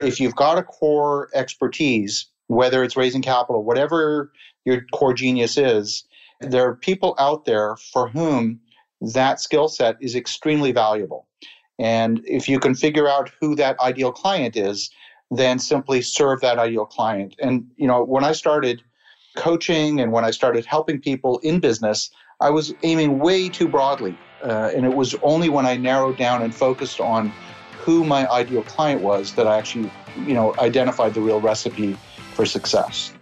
If you've got a core expertise, whether it's raising capital, whatever your core genius is, there are people out there for whom that skill set is extremely valuable. And if you can figure out who that ideal client is, then simply serve that ideal client. And you know, when I started coaching and when I started helping people in business, I was aiming way too broadly. Uh, and it was only when I narrowed down and focused on who my ideal client was that I actually, you know, identified the real recipe for success.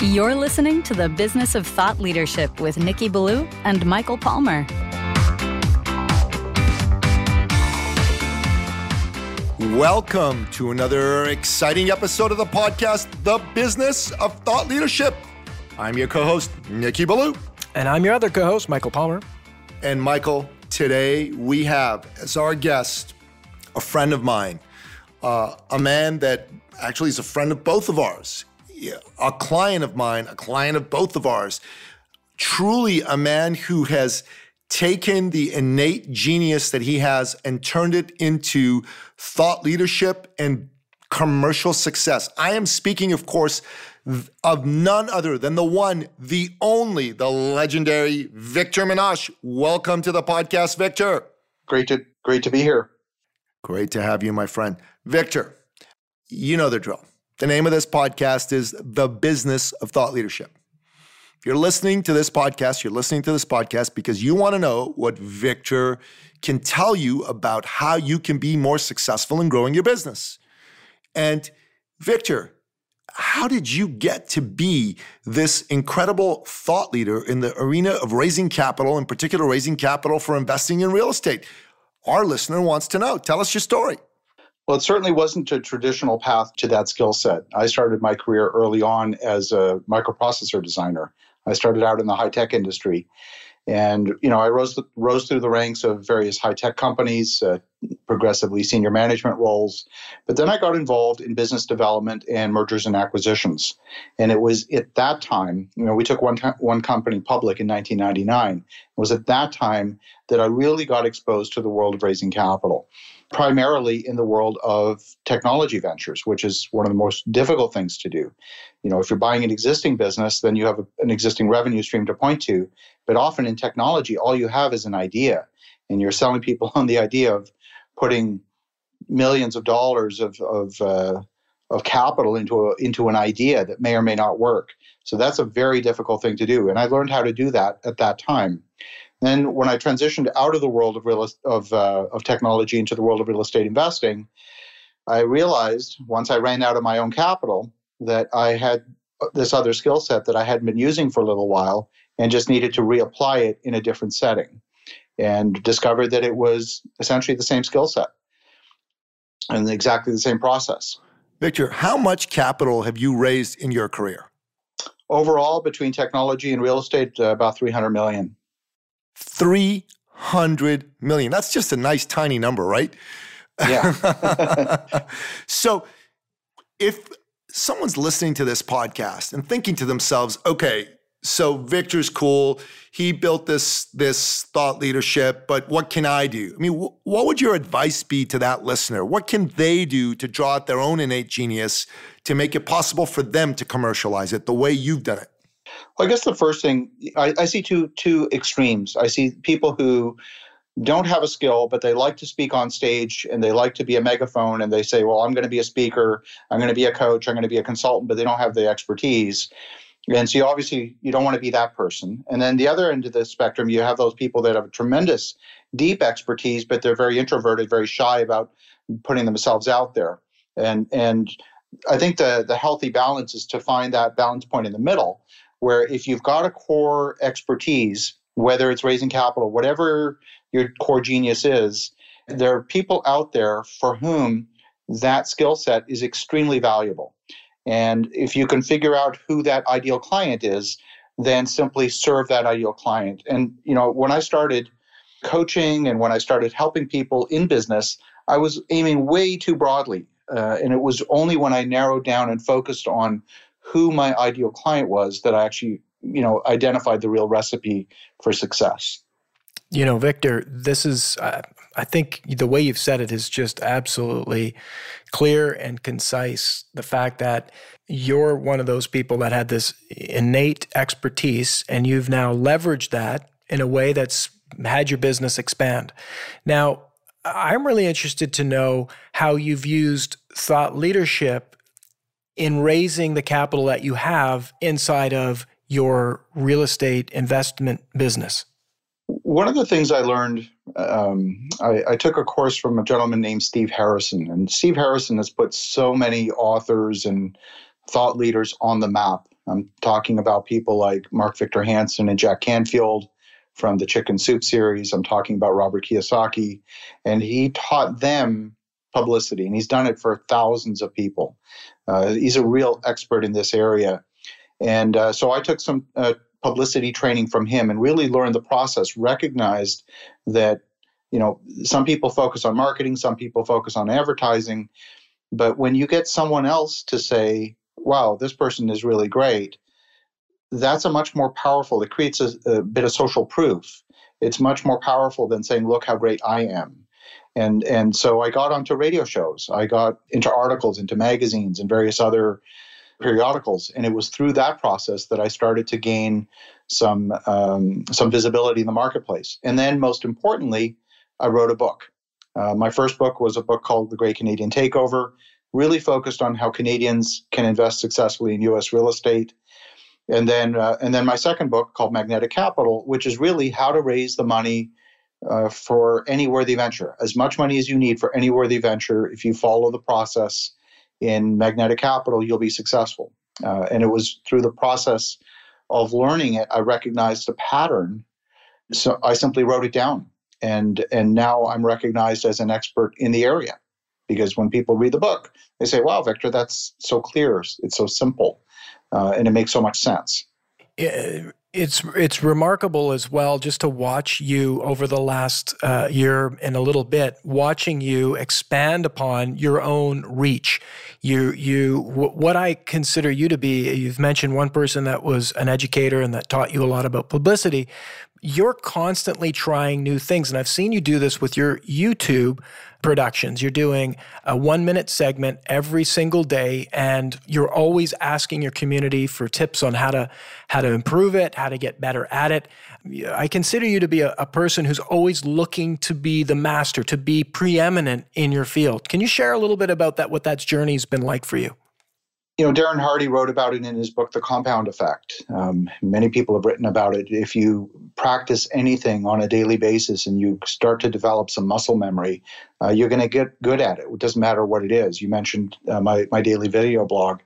You're listening to the Business of Thought Leadership with Nicky Billou and Michael Palmer. Welcome to another exciting episode of the podcast, The Business of Thought Leadership. I'm your co host, Nicky Billou. And I'm your other co host, Michael Palmer. And Michael, today we have as our guest a friend of mine, uh, a man that actually is a friend of both of ours a client of mine, a client of both of ours, truly a man who has taken the innate genius that he has and turned it into thought leadership and commercial success. I am speaking, of course, of none other than the one, the only, the legendary Victor Menasce. Welcome to the podcast, Victor. Great to great to be here. Great to have you, my friend. Victor, you know the drill. The name of this podcast is The Business of Thought Leadership. If you're listening to this podcast, you're listening to this podcast because you want to know what Victor can tell you about how you can be more successful in growing your business. And Victor, how did you get to be this incredible thought leader in the arena of raising capital, in particular, raising capital for investing in real estate? Our listener wants to know. Tell us your story. Well, it certainly wasn't a traditional path to that skill set. I started my career early on as a microprocessor designer. I started out in the high tech industry. And, you know, I rose, rose through the ranks of various high tech companies, uh, progressively senior management roles. But then I got involved in business development and mergers and acquisitions. And it was at that time, you know, we took one, one company public in 1999. It was at that time that I really got exposed to the world of raising capital primarily in the world of technology ventures, which is one of the most difficult things to do. You know, if you're buying an existing business, then you have a, an existing revenue stream to point to. But often in technology, all you have is an idea, and you're selling people on the idea of putting millions of dollars of of uh, of capital into a, into an idea that may or may not work. So that's a very difficult thing to do, and I learned how to do that at that time. Then, when I transitioned out of the world of real of uh, of technology into the world of real estate investing, I realized once I ran out of my own capital that I had this other skill set that I hadn't been using for a little while, and just needed to reapply it in a different setting, and discovered that it was essentially the same skill set and exactly the same process. Victor, how much capital have you raised in your career? Overall, between technology and real estate, uh, about 300 million. 300 million. That's just a nice tiny number, right? Yeah. so if someone's listening to this podcast and thinking to themselves, okay, so Victor's cool. He built this this thought leadership, but what can I do? I mean, wh- what would your advice be to that listener? What can they do to draw out their own innate genius to make it possible for them to commercialize it the way you've done it? Well, I guess the first thing I, I see two two extremes. I see people who don't have a skill, but they like to speak on stage and they like to be a megaphone and they say, Well, I'm going to be a speaker, I'm going to be a coach, I'm going to be a consultant, but they don't have the expertise. And so you obviously you don't want to be that person. And then the other end of the spectrum, you have those people that have tremendous deep expertise, but they're very introverted, very shy about putting themselves out there. And and I think the the healthy balance is to find that balance point in the middle where if you've got a core expertise, whether it's raising capital, whatever your core genius is, there are people out there for whom that skill set is extremely valuable. And if you can figure out who that ideal client is, then simply serve that ideal client. And you know, when I started coaching and when I started helping people in business, I was aiming way too broadly. Uh, and it was only when I narrowed down and focused on who my ideal client was that I actually, you know, identified the real recipe for success. You know, Victor, this is, uh, I think the way you've said it is just absolutely clear and concise. The fact that you're one of those people that had this innate expertise and you've now leveraged that in a way that's had your business expand. Now, I'm really interested to know how you've used thought leadership in raising the capital that you have inside of your real estate investment business. One of the things I learned, um, I, I, took a course from a gentleman named Steve Harrison, and Steve Harrison has put so many authors and thought leaders on the map. I'm talking about people like Mark Victor Hansen and Jack Canfield from the Chicken Soup series. I'm talking about Robert Kiyosaki, and he taught them publicity, and he's done it for thousands of people. Uh, he's a real expert in this area. And uh, so I took some uh, publicity training from him and really learned the process, recognized that, you know, some people focus on marketing, some people focus on advertising. But when you get someone else to say, wow, this person is really great, that's a much more powerful, it creates a, a bit of social proof. It's much more powerful than saying, look how great I am. And, and so I got onto radio shows. I got into articles, into magazines, and various other periodicals. And it was through that process that I started to gain some um, some visibility in the marketplace. And then, most importantly, I wrote a book. Uh, my first book was a book called The Great Canadian Takeover, really focused on how Canadians can invest successfully in U.S. real estate. And then, uh, and then my second book called Magnetic Capital, which is really how to raise the money uh, for any worthy venture, as much money as you need for any worthy venture. If you follow the process in magnetic capital, you'll be successful. Uh, and it was through the process of learning it, I recognized a pattern. So I simply wrote it down. And, and now I'm recognized as an expert in the area because when people read the book, they say, wow, Victor, that's so clear. It's so simple. Uh, and it makes so much sense. It's it's remarkable as well just to watch you over the last uh, year and a little bit, watching you expand upon your own reach. You you what I consider you to be. You've mentioned one person that was an educator and that taught you a lot about publicity. You're constantly trying new things, and I've seen you do this with your YouTube productions. You're doing a one minute segment every single day, and you're always asking your community for tips on how to how to improve it, how to get better at it. I consider you to be a, a person who's always looking to be the master, to be preeminent in your field. Can you share a little bit about that? What that journey's been like for you? You know, Darren Hardy wrote about it in his book, The Compound Effect. Um, many people have written about it. If you practice anything on a daily basis and you start to develop some muscle memory, uh, you're going to get good at it. It doesn't matter what it is. You mentioned uh, my, my daily video blog.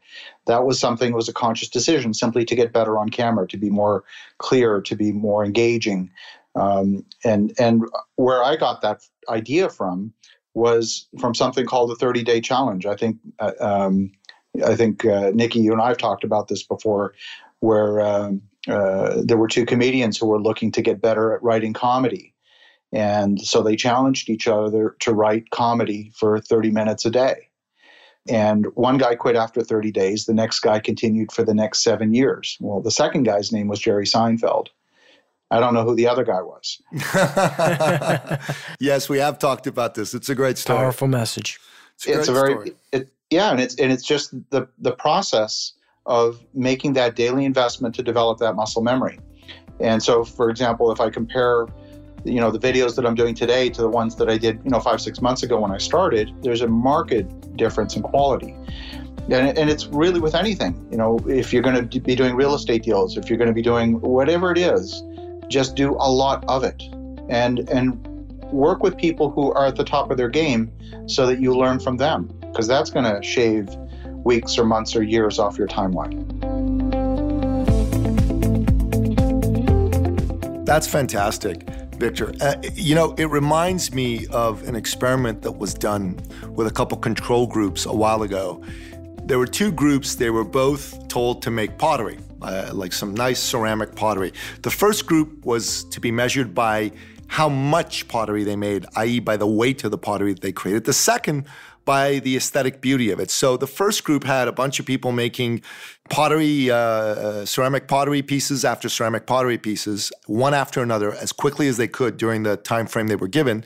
That was something, it was a conscious decision simply to get better on camera, to be more clear, to be more engaging. Um, and, and where I got that idea from was from something called the 30 day challenge. I think. Uh, um, I think uh, Nicky, you and I have talked about this before, where um, uh, there were two comedians who were looking to get better at writing comedy. And so they challenged each other to write comedy for 30 minutes a day. And one guy quit after 30 days. The next guy continued for the next seven years. Well, the second guy's name was Jerry Seinfeld. I don't know who the other guy was. yes, we have talked about this. It's a great story. Powerful message. It's a, it's a very it, yeah, and it's and it's just the the process of making that daily investment to develop that muscle memory. And so, for example, if I compare, you know, the videos that I'm doing today to the ones that I did, you know, five six months ago when I started, there's a marked difference in quality. And, and it's really with anything, you know, if you're going to be doing real estate deals, if you're going to be doing whatever it is, just do a lot of it, and and work with people who are at the top of their game, so that you learn from them because that's going to shave weeks or months or years off your timeline. That's fantastic, Victor. Uh, you know, it reminds me of an experiment that was done with a couple control groups a while ago. There were two groups, they were both told to make pottery. Uh, like some nice ceramic pottery. The first group was to be measured by how much pottery they made, i.e., by the weight of the pottery that they created. The second by the aesthetic beauty of it. So the first group had a bunch of people making pottery, uh, ceramic pottery pieces after ceramic pottery pieces, one after another, as quickly as they could during the time frame they were given.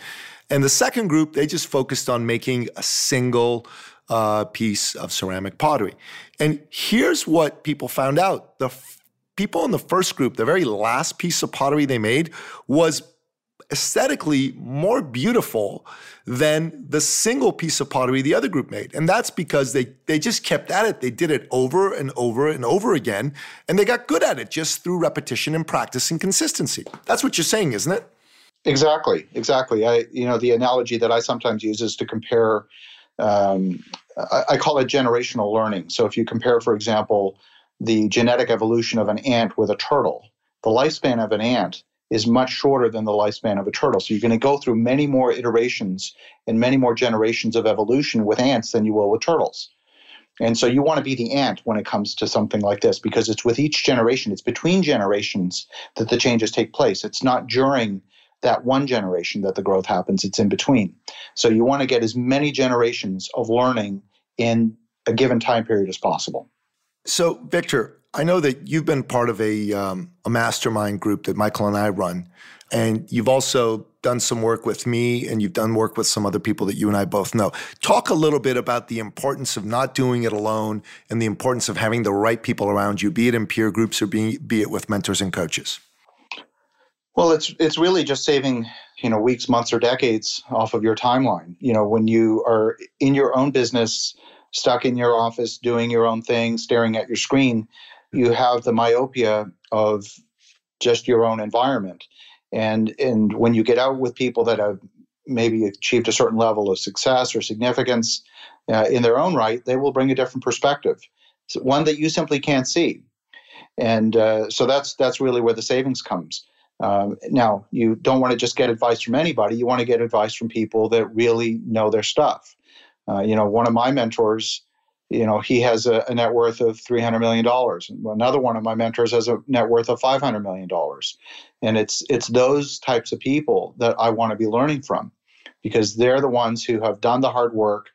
And the second group, they just focused on making a single uh, piece of ceramic pottery. And here's what people found out: the f- people in the first group, the very last piece of pottery they made was aesthetically more beautiful than the single piece of pottery the other group made. And that's because they they just kept at it. They did it over and over and over again and they got good at it just through repetition and practice and consistency. That's what you're saying, isn't it? Exactly, exactly. I you know the analogy that I sometimes use is to compare um, I, I call it generational learning. So if you compare for example the genetic evolution of an ant with a turtle, the lifespan of an ant is much shorter than the lifespan of a turtle. So you're going to go through many more iterations and many more generations of evolution with ants than you will with turtles. And so you want to be the ant when it comes to something like this because it's with each generation, it's between generations that the changes take place. It's not during that one generation that the growth happens, it's in between. So you want to get as many generations of learning in a given time period as possible. So, Victor, I know that you've been part of a, um, a mastermind group that Michael and I run, and you've also done some work with me and you've done work with some other people that you and I both know. Talk a little bit about the importance of not doing it alone and the importance of having the right people around you, be it in peer groups or be, be it with mentors and coaches. Well, it's it's really just saving you know weeks, months, or decades off of your timeline. You know, when you are in your own business, stuck in your office doing your own thing, staring at your screen, you have the myopia of just your own environment. And and when you get out with people that have maybe achieved a certain level of success or significance uh, in their own right, they will bring a different perspective, so one that you simply can't see. And uh, so that's that's really where the savings comes. Um, now, you don't want to just get advice from anybody. You want to get advice from people that really know their stuff. Uh, you know, one of my mentors you know he has a, a, net worth of 300 million dollars. Another one of my mentors has a net worth of 500 million dollars. And it's it's those types of people that i want to be learning from because they're the ones who have done the hard work.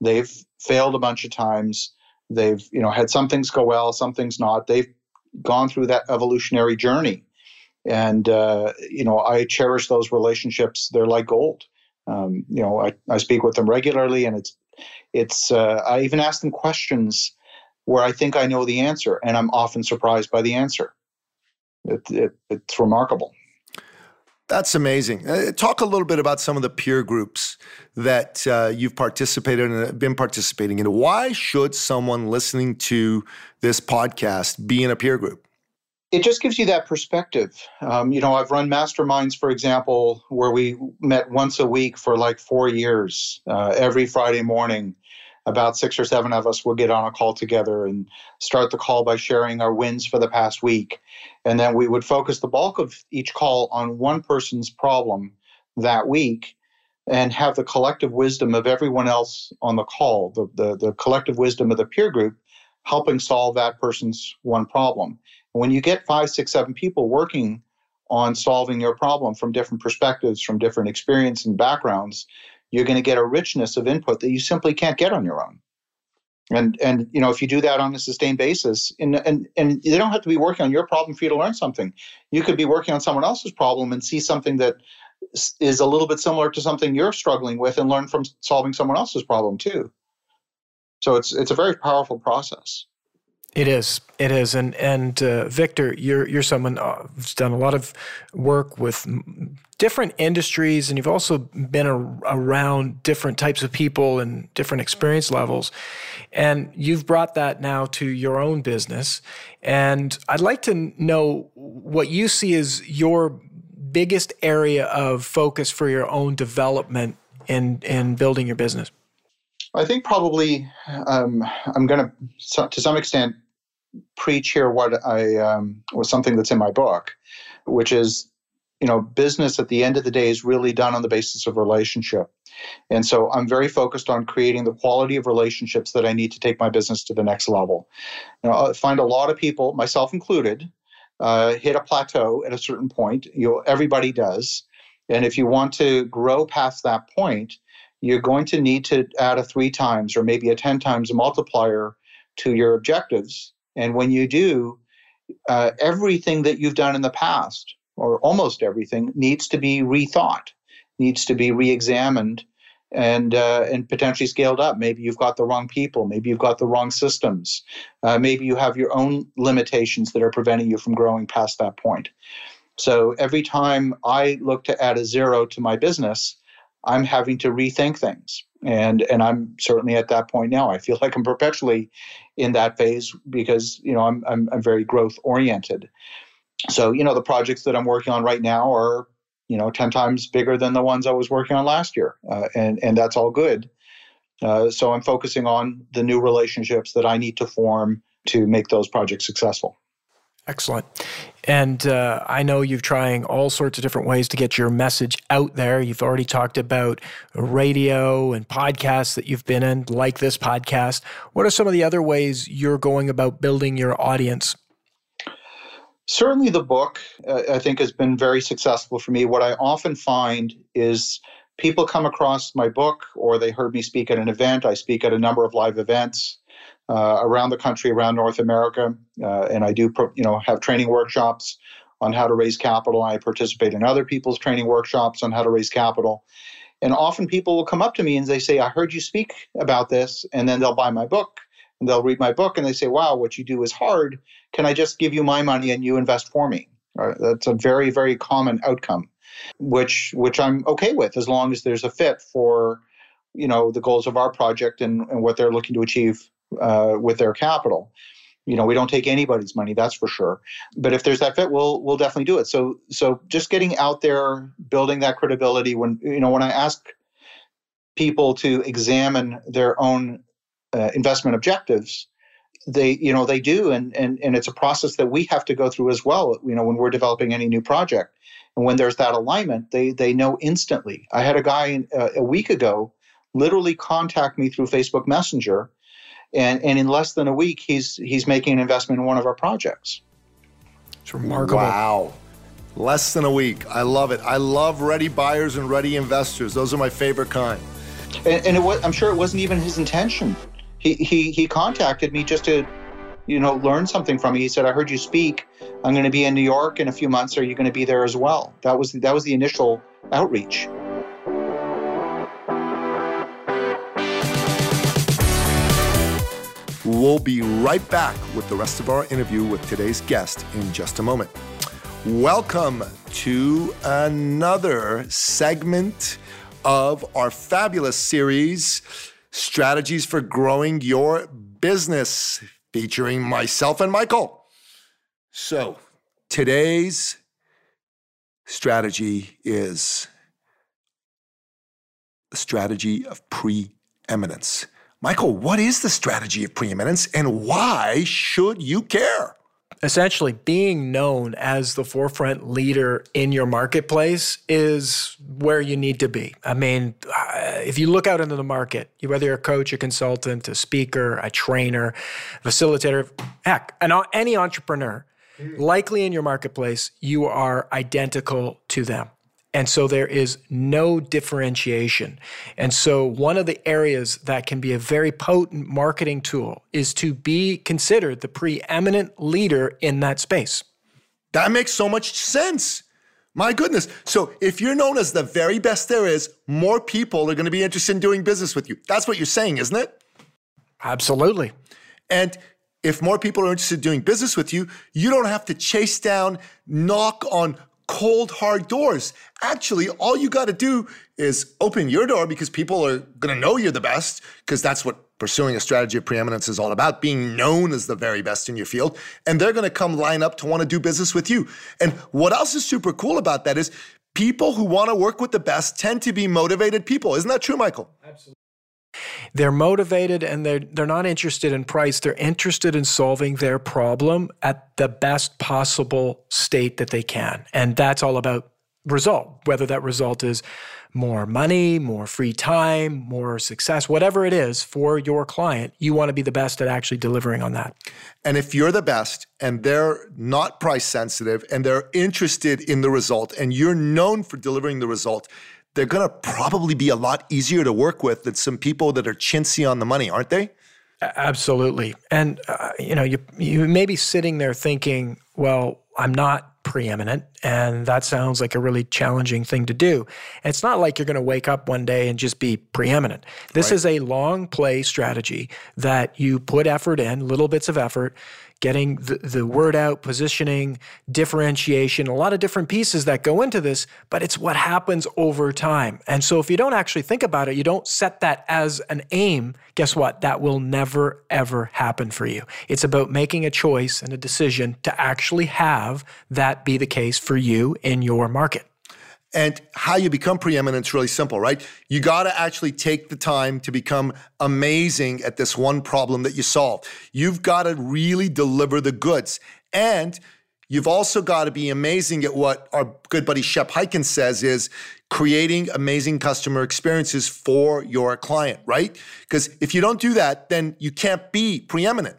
They've failed a bunch of times. They've you know had some things go well some things not. They've gone through that evolutionary journey. And uh, you know i cherish those relationships. They're like gold. Um, you know I, I speak with them regularly and it's it's uh, I even ask them questions where I think I know the answer, and I'm often surprised by the answer. It, it, it's remarkable. That's amazing. Uh, talk a little bit about some of the peer groups that uh, you've participated in and been participating in. Why should someone listening to this podcast be in a peer group? It just gives you that perspective. Um, you know, I've run masterminds, for example, where we met once a week for like four years. Uh, every Friday morning, about six or seven of us will get on a call together and start the call by sharing our wins for the past week. And then we would focus the bulk of each call on one person's problem that week and have the collective wisdom of everyone else on the call, the, the, the collective wisdom of the peer group, helping solve that person's one problem. When you get five, six, seven people working on solving your problem from different perspectives, from different experience and backgrounds, you're going to get a richness of input that you simply can't get on your own. And and you know if you do that on a sustained basis, and and and they don't have to be working on your problem for you to learn something. You could be working on someone else's problem and see something that is a little bit similar to something you're struggling with, and learn from solving someone else's problem too. So it's it's a very powerful process. It is. It is. And and uh, Victor, you're you're someone uh, who's done a lot of work with different industries, and you've also been a, around different types of people and different experience levels, and you've brought that now to your own business. And I'd like to know what you see as your biggest area of focus for your own development in in building your business. I think probably um, I'm going to, to some extent, preach here what I um, was something that's in my book, which is, you know, business at the end of the day is really done on the basis of relationship. And so I'm very focused on creating the quality of relationships that I need to take my business to the next level. You know, I find a lot of people, myself included, uh, hit a plateau at a certain point. You know, everybody does. And if you want to grow past that point, you're going to need to add a three times or maybe a 10 times multiplier to your objectives. And when you do, uh, everything that you've done in the past, or almost everything, needs to be rethought, needs to be re-examined, and uh, and potentially scaled up. Maybe you've got the wrong people. Maybe you've got the wrong systems. Uh, maybe you have your own limitations that are preventing you from growing past that point. So every time I look to add a zero to my business, I'm having to rethink things. And and I'm certainly at that point now. I feel like I'm perpetually in that phase because you know I'm I'm, I'm very growth oriented. So you know the projects that I'm working on right now are you know 10 times bigger than the ones I was working on last year, uh, and and that's all good. Uh, so I'm focusing on the new relationships that I need to form to make those projects successful. Excellent. And uh, I know you're trying all sorts of different ways to get your message out there. You've already talked about radio and podcasts that you've been in, like this podcast. What are some of the other ways you're going about building your audience? Certainly, the book, uh, I think, has been very successful for me. What I often find is people come across my book or they heard me speak at an event. I speak at a number of live events uh, around the country, around North America, uh, and I do you know have training workshops on how to raise capital. I participate in other people's training workshops on how to raise capital. And often people will come up to me and they say, I heard you speak about this. And then they'll buy my book and they'll read my book and they say, Wow, what you do is hard. Can I just give you my money and you invest for me? Right? That's a very, very common outcome, which which I'm okay with as long as there's a fit for you know the goals of our project and, and what they're looking to achieve uh, with their capital. You know, we don't take anybody's money, that's for sure. But if there's that fit, we'll we'll definitely do it. So so just getting out there, building that credibility. When you know when I ask people to examine their own uh, investment objectives, they you know they do, and and and it's a process that we have to go through as well. You know, when we're developing any new project, and when there's that alignment, they they know instantly. I had a guy uh, a week ago literally contact me through Facebook Messenger and and in less than a week, he's he's making an investment in one of our projects. It's remarkable. Wow. Less than a week. I love it. I love ready buyers and ready investors. Those are my favorite kind. And, and it was, I'm sure it wasn't even his intention. He, he, he contacted me just to, you know, learn something from me. He said, "I heard you speak. I'm going to be in New York in a few months. Are you going to be there as well?" That was that was the initial outreach. We'll be right back with the rest of our interview with today's guest in just a moment. Welcome to another segment of our fabulous series, Strategies for Growing Your Business, featuring myself and Michael. So, today's strategy is the strategy of preeminence. Michael, what is the strategy of preeminence and why should you care? Essentially, being known as the forefront leader in your marketplace is where you need to be. I mean, uh, if you look out into the market, whether you're a coach, a consultant, a speaker, a trainer, facilitator, heck, an, any entrepreneur, likely in your marketplace, you are identical to them. And so there is no differentiation. And so one of the areas that can be a very potent marketing tool is to be considered the preeminent leader in that space. That makes so much sense. My goodness. So if you're known as the very best there is, more people are going to be interested in doing business with you. That's what you're saying, isn't it? Absolutely. And if more people are interested in doing business with you, you don't have to chase down, knock on cold, hard doors. Actually, all you got to do is open your door because people are going to know you're the best, because that's what pursuing a strategy of preeminence is all about being known as the very best in your field. And they're going to come line up to want to do business with you. And what else is super cool about that is people who want to work with the best tend to be motivated people. Isn't that true, Michael? They're motivated and they're they're not interested in price. They're interested in solving their problem at the best possible state that they can. And that's all about result, whether that result is more money, more free time, more success, whatever it is for your client, you want to be the best at actually delivering on that. And if you're the best and they're not price sensitive and they're interested in the result and you're known for delivering the result, they're going to probably be a lot easier to work with than some people that are chintzy on the money, aren't they? Absolutely. And uh, you know, you you may be sitting there thinking, well, I'm not preeminent and that sounds like a really challenging thing to do. And it's not like you're going to wake up one day and just be preeminent. This right. is a long play strategy that you put effort in, little bits of effort getting the, the word out, positioning, differentiation, a lot of different pieces that go into this, but it's what happens over time. And so if you don't actually think about it, you don't set that as an aim, guess what? That will never, ever happen for you. It's about making a choice and a decision to actually have that be the case for you in your market. And how you become preeminent is really simple, right? You got to actually take the time to become amazing at this one problem that you solve. You've got to really deliver the goods. And you've also got to be amazing at what our good buddy Shep Hyken says is creating amazing customer experiences for your client, right? Because if you don't do that, then you can't be preeminent.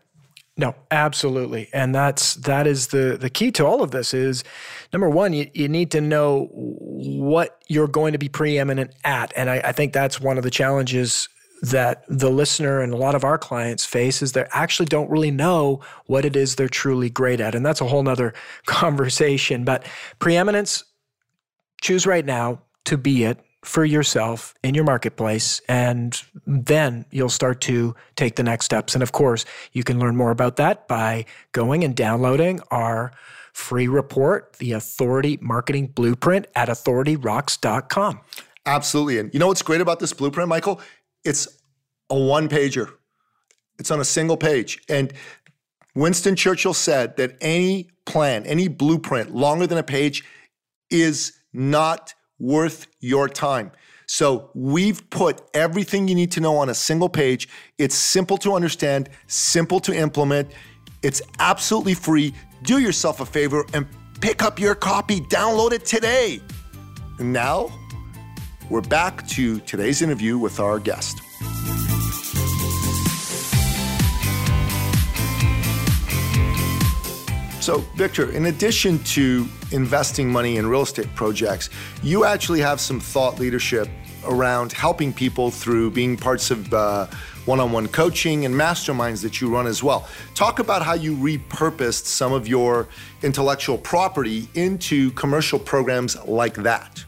No, absolutely. And that's that is the the key to all of this is number one, you, you need to know what you're going to be preeminent at. And I, I think that's one of the challenges that the listener and a lot of our clients face is they actually don't really know what it is they're truly great at. And that's a whole nother conversation. But preeminence, choose right now to be it for yourself in your marketplace. And then you'll start to take the next steps. And of course, you can learn more about that by going and downloading our free report, the Authority Marketing Blueprint at authorityrocks.com. Absolutely. And you know what's great about this blueprint, Michael? It's a one pager, it's on a single page. And Winston Churchill said that any plan, any blueprint longer than a page is not worth your time. So we've put everything you need to know on a single page. It's simple to understand, simple to implement. It's absolutely free. Do yourself a favor and pick up your copy. Download it today. Now, we're back to today's interview with our guest. So, Victor, in addition to investing money in real estate projects, you actually have some thought leadership around helping people through being parts of one on one coaching and masterminds that you run as well. Talk about how you repurposed some of your intellectual property into commercial programs like that.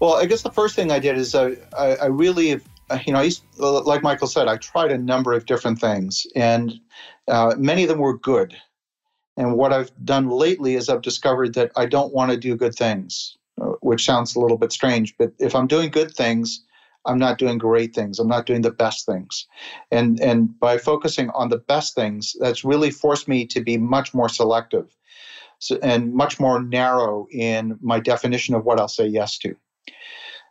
Well, I guess the first thing I did is I, I, I really, uh, you know, used, uh, like Michael said, I tried a number of different things, and uh, many of them were good. And what I've done lately is I've discovered that I don't want to do good things, uh, which sounds a little bit strange. But if I'm doing good things, I'm not doing great things. I'm not doing the best things. And and by focusing on the best things, that's really forced me to be much more selective so, and much more narrow in my definition of what I'll say yes to.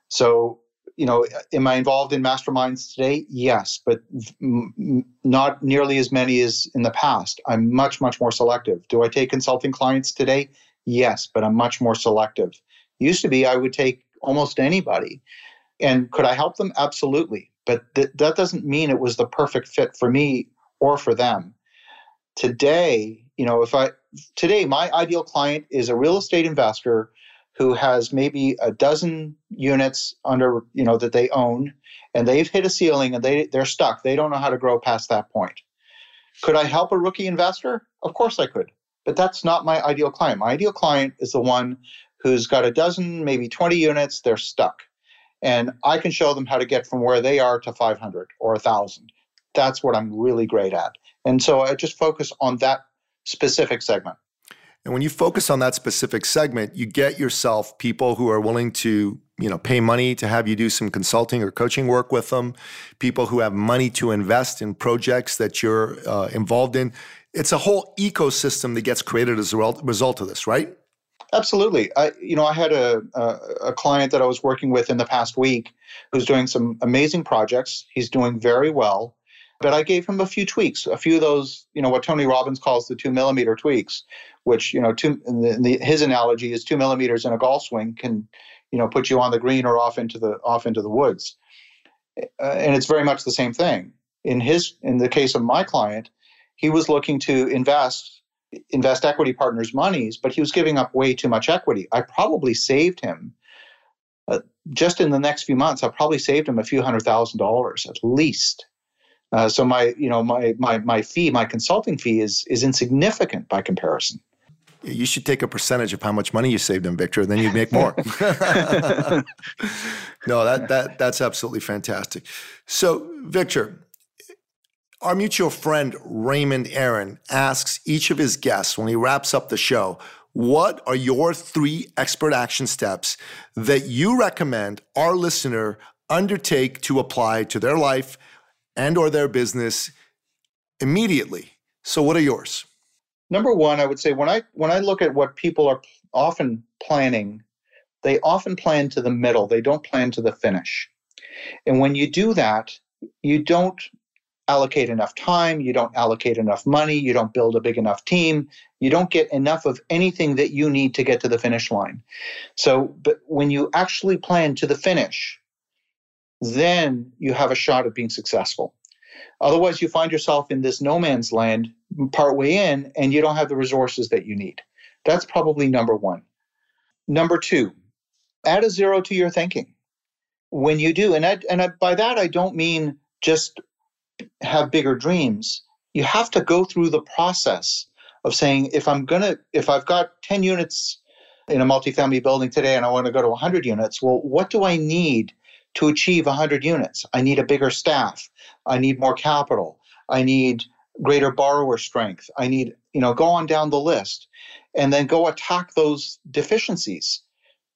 So you know, am I involved in masterminds today? Yes, but not nearly as many as in the past. I'm much, much more selective. Do I take consulting clients today? Yes, but I'm much more selective. Used to be I would take almost anybody. And could I help them? Absolutely. But th- that doesn't mean it was the perfect fit for me or for them. Today, you know, if I, today, my ideal client is a real estate investor who has maybe a dozen units under you know that they own and they've hit a ceiling and they they're stuck. They don't know how to grow past that point. Could i help a rookie investor? Of course i could but that's not my ideal client. My ideal client is the one who's got a dozen maybe 20 units they're stuck. And i can show them how to get from where they are to 500 or 1000 that's what i'm really great at. And so i just focus on that specific segment and when you focus on that specific segment, you get yourself people who are willing to, you know, pay money to have you do some consulting or coaching work with them, people who have money to invest in projects that you're uh, involved in. It's a whole ecosystem that gets created as a result of this, right? Absolutely. I, you know, I had a, a, a client that I was working with in the past week who's doing some amazing projects. He's doing very well but I gave him a few tweaks, a few of those, you know, what Tony Robbins calls the two millimeter tweaks, which, you know, two, the, the, his analogy is two millimeters in a golf swing can, you know, put you on the green or off into the off into the woods, uh, and it's very much the same thing. In his, in the case of my client, he was looking to invest invest equity partners' monies, but he was giving up way too much equity. I probably saved him uh, just in the next few months, I've probably saved him a few hundred thousand dollars at least. Uh, so my, you know, my my my fee, my consulting fee is is insignificant by comparison. You should take a percentage of how much money you saved him, Victor. And then you'd make more. no, that that that's absolutely fantastic. So, Victor, our mutual friend Raymond Aaron asks each of his guests when he wraps up the show, what are your three expert action steps that you recommend our listener undertake to apply to their life and or their business immediately? So what are yours? Number 1, I would say when I when I look at what people are often planning, they often plan to the middle. They don't plan to the finish. And when you do that, you don't allocate enough time, you don't allocate enough money, you don't build a big enough team, you don't get enough of anything that you need to get to the finish line. So, but when you actually plan to the finish, then you have a shot at being successful. Otherwise, you find yourself in this no man's land partway in and you don't have the resources that you need. That's probably number one. Number two, add a zero to your thinking. When you do, and I, and I, by that I don't mean just have bigger dreams, you have to go through the process of saying, if I'm to, if I've got 10 units in a multifamily building today and I want to go to 100 units, well, what do I need to achieve 100 units? I need a bigger staff. I need more capital. I need greater borrower strength. I need, you know, go on down the list and then go attack those deficiencies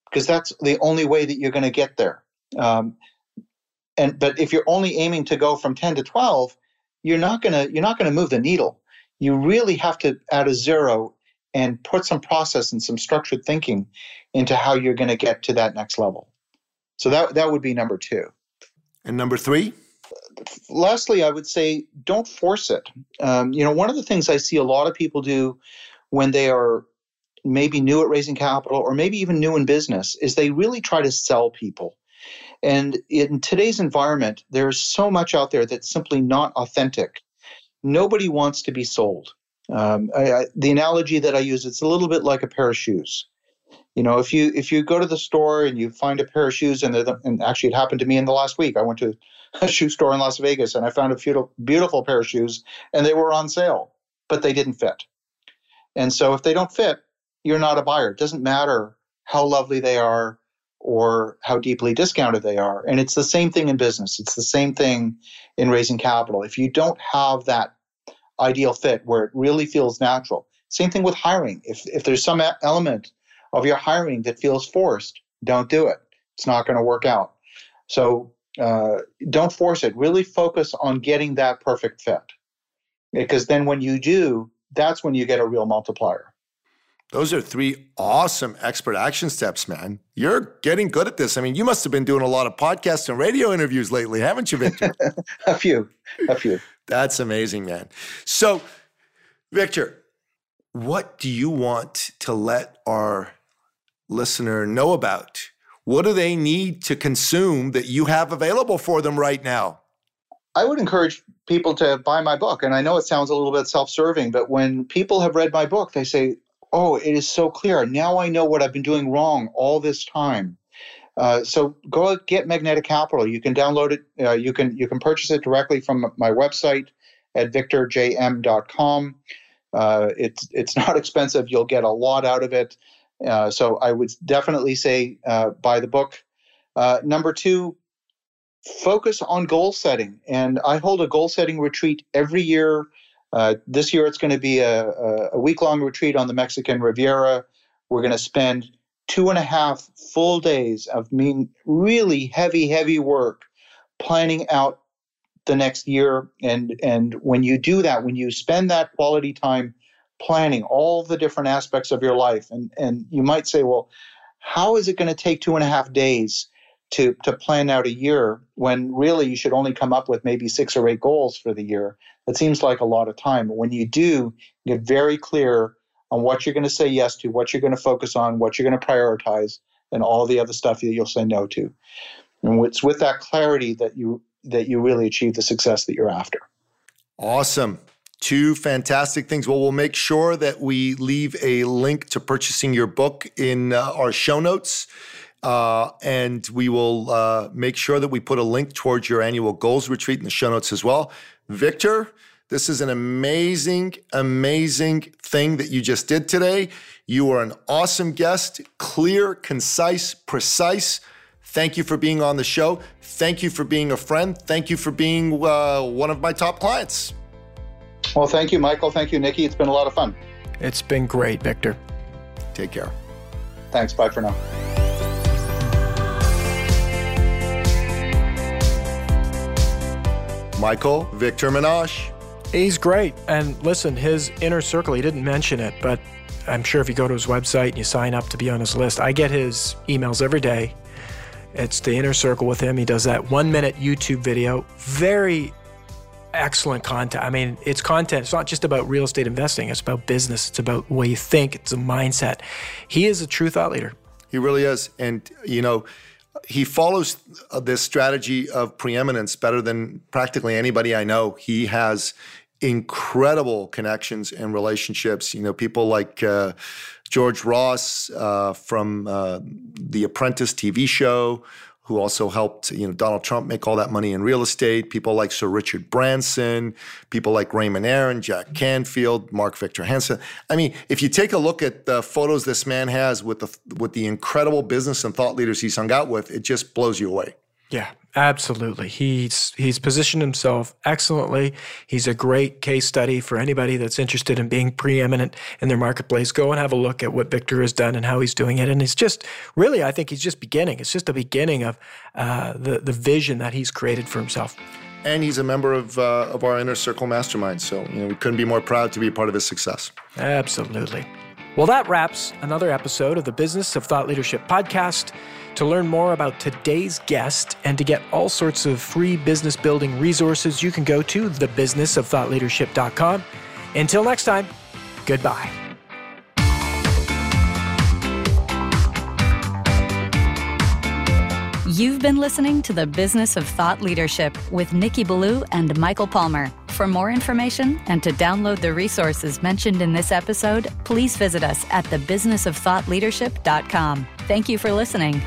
because that's the only way that you're going to get there. Um, and but if you're only aiming to go from 10 to 12 you're not going to you're not going to move the needle you really have to add a zero and put some process and some structured thinking into how you're going to get to that next level so that that would be number 2 and number 3 lastly i would say don't force it um, you know one of the things i see a lot of people do when they are maybe new at raising capital or maybe even new in business is they really try to sell people and in today's environment, there's so much out there that's simply not authentic. Nobody wants to be sold. Um, I, I, the analogy that I use, it's a little bit like a pair of shoes. You know, if you if you go to the store and you find a pair of shoes, and, and actually it happened to me in the last week. I went to a shoe store in Las Vegas and I found a beautiful, beautiful pair of shoes, and they were on sale, but they didn't fit. And so if they don't fit, you're not a buyer. It doesn't matter how lovely they are, or how deeply discounted they are. And it's the same thing in business. It's the same thing in raising capital. If you don't have that ideal fit where it really feels natural, same thing with hiring. If if there's some element of your hiring that feels forced, don't do it. It's not going to work out. So uh, don't force it. Really focus on getting that perfect fit, because then when you do, that's when you get a real multiplier. Those are three awesome expert action steps, man. You're getting good at this. I mean, you must have been doing a lot of podcasts and radio interviews lately, haven't you, Victor? a few, a few. That's amazing, man. So, Victor, what do you want to let our listener know about? What do they need to consume that you have available for them right now? I would encourage people to buy my book. And I know it sounds a little bit self serving, but when people have read my book, they say, oh, it is so clear. Now I know what I've been doing wrong all this time. Uh, so go get Magnetic Capital. You can download it. Uh, you can you can purchase it directly from my website at victorjm.com. Uh, it's it's not expensive. You'll get a lot out of it. Uh, so I would definitely say uh, buy the book. Uh, number two, focus on goal setting. And I hold a goal setting retreat every year uh, this year, it's going to be a, a week long retreat on the Mexican Riviera. We're going to spend two and a half full days of mean really heavy, heavy work planning out the next year. And and when you do that, when you spend that quality time planning all the different aspects of your life, and and you might say, well, how is it going to take two and a half days to to plan out a year when really you should only come up with maybe six or eight goals for the year? That seems like a lot of time. But when you do, get very clear on what you're going to say yes to, what you're going to focus on, what you're going to prioritize, and all the other stuff that you'll say no to. And it's with that clarity that you that you really achieve the success that you're after. Awesome. Two fantastic things. Well, we'll make sure that we leave a link to purchasing your book in uh, our show notes. Uh, and we will uh, make sure that we put a link towards your annual goals retreat in the show notes as well. Victor, this is an amazing, amazing thing that you just did today. You are an awesome guest, clear, concise, precise. Thank you for being on the show. Thank you for being a friend. Thank you for being uh, one of my top clients. Well, thank you, Michael. Thank you, Nicky. It's been a lot of fun. It's been great, Victor. Take care. Thanks. Bye for now. Michael Victor Menasce. He's great. And listen, his inner circle, he didn't mention it, but I'm sure if you go to his website and you sign up to be on his list, I get his emails every day. It's the inner circle with him. He does that one minute YouTube video. Very excellent content. I mean, it's content. It's not just about real estate investing, it's about business. It's about the way you think, it's a mindset. He is a true thought leader. He really is. And, you know, he follows this strategy of preeminence better than practically anybody I know. He has incredible connections and relationships. You know, people like uh, George Ross uh, from uh, the Apprentice TV show, who also helped you know Donald Trump make all that money in real estate. People like Sir Richard Branson, people like Raymond Aaron, Jack Canfield, Mark Victor Hansen. I mean, if you take a look at the photos this man has with the with the incredible business and thought leaders he's hung out with, it just blows you away. Yeah, absolutely. He's he's positioned himself excellently. He's a great case study for anybody that's interested in being preeminent in their marketplace. Go and have a look at what Victor has done and how he's doing it. And it's just really, I think he's just beginning. It's just the beginning of uh, the the vision that he's created for himself. And he's a member of uh, of our inner circle mastermind. So you know we couldn't be more proud to be a part of his success. Absolutely. Well, that wraps another episode of the Business of Thought Leadership podcast. To learn more about today's guest and to get all sorts of free business building resources, you can go to thebusinessofthoughtleadership.com. Until next time, goodbye. You've been listening to the Business of Thought Leadership with Nicky Billou and Michael Palmer. For more information and to download the resources mentioned in this episode, please visit us at thebusinessofthoughtleadership.com. Thank you for listening.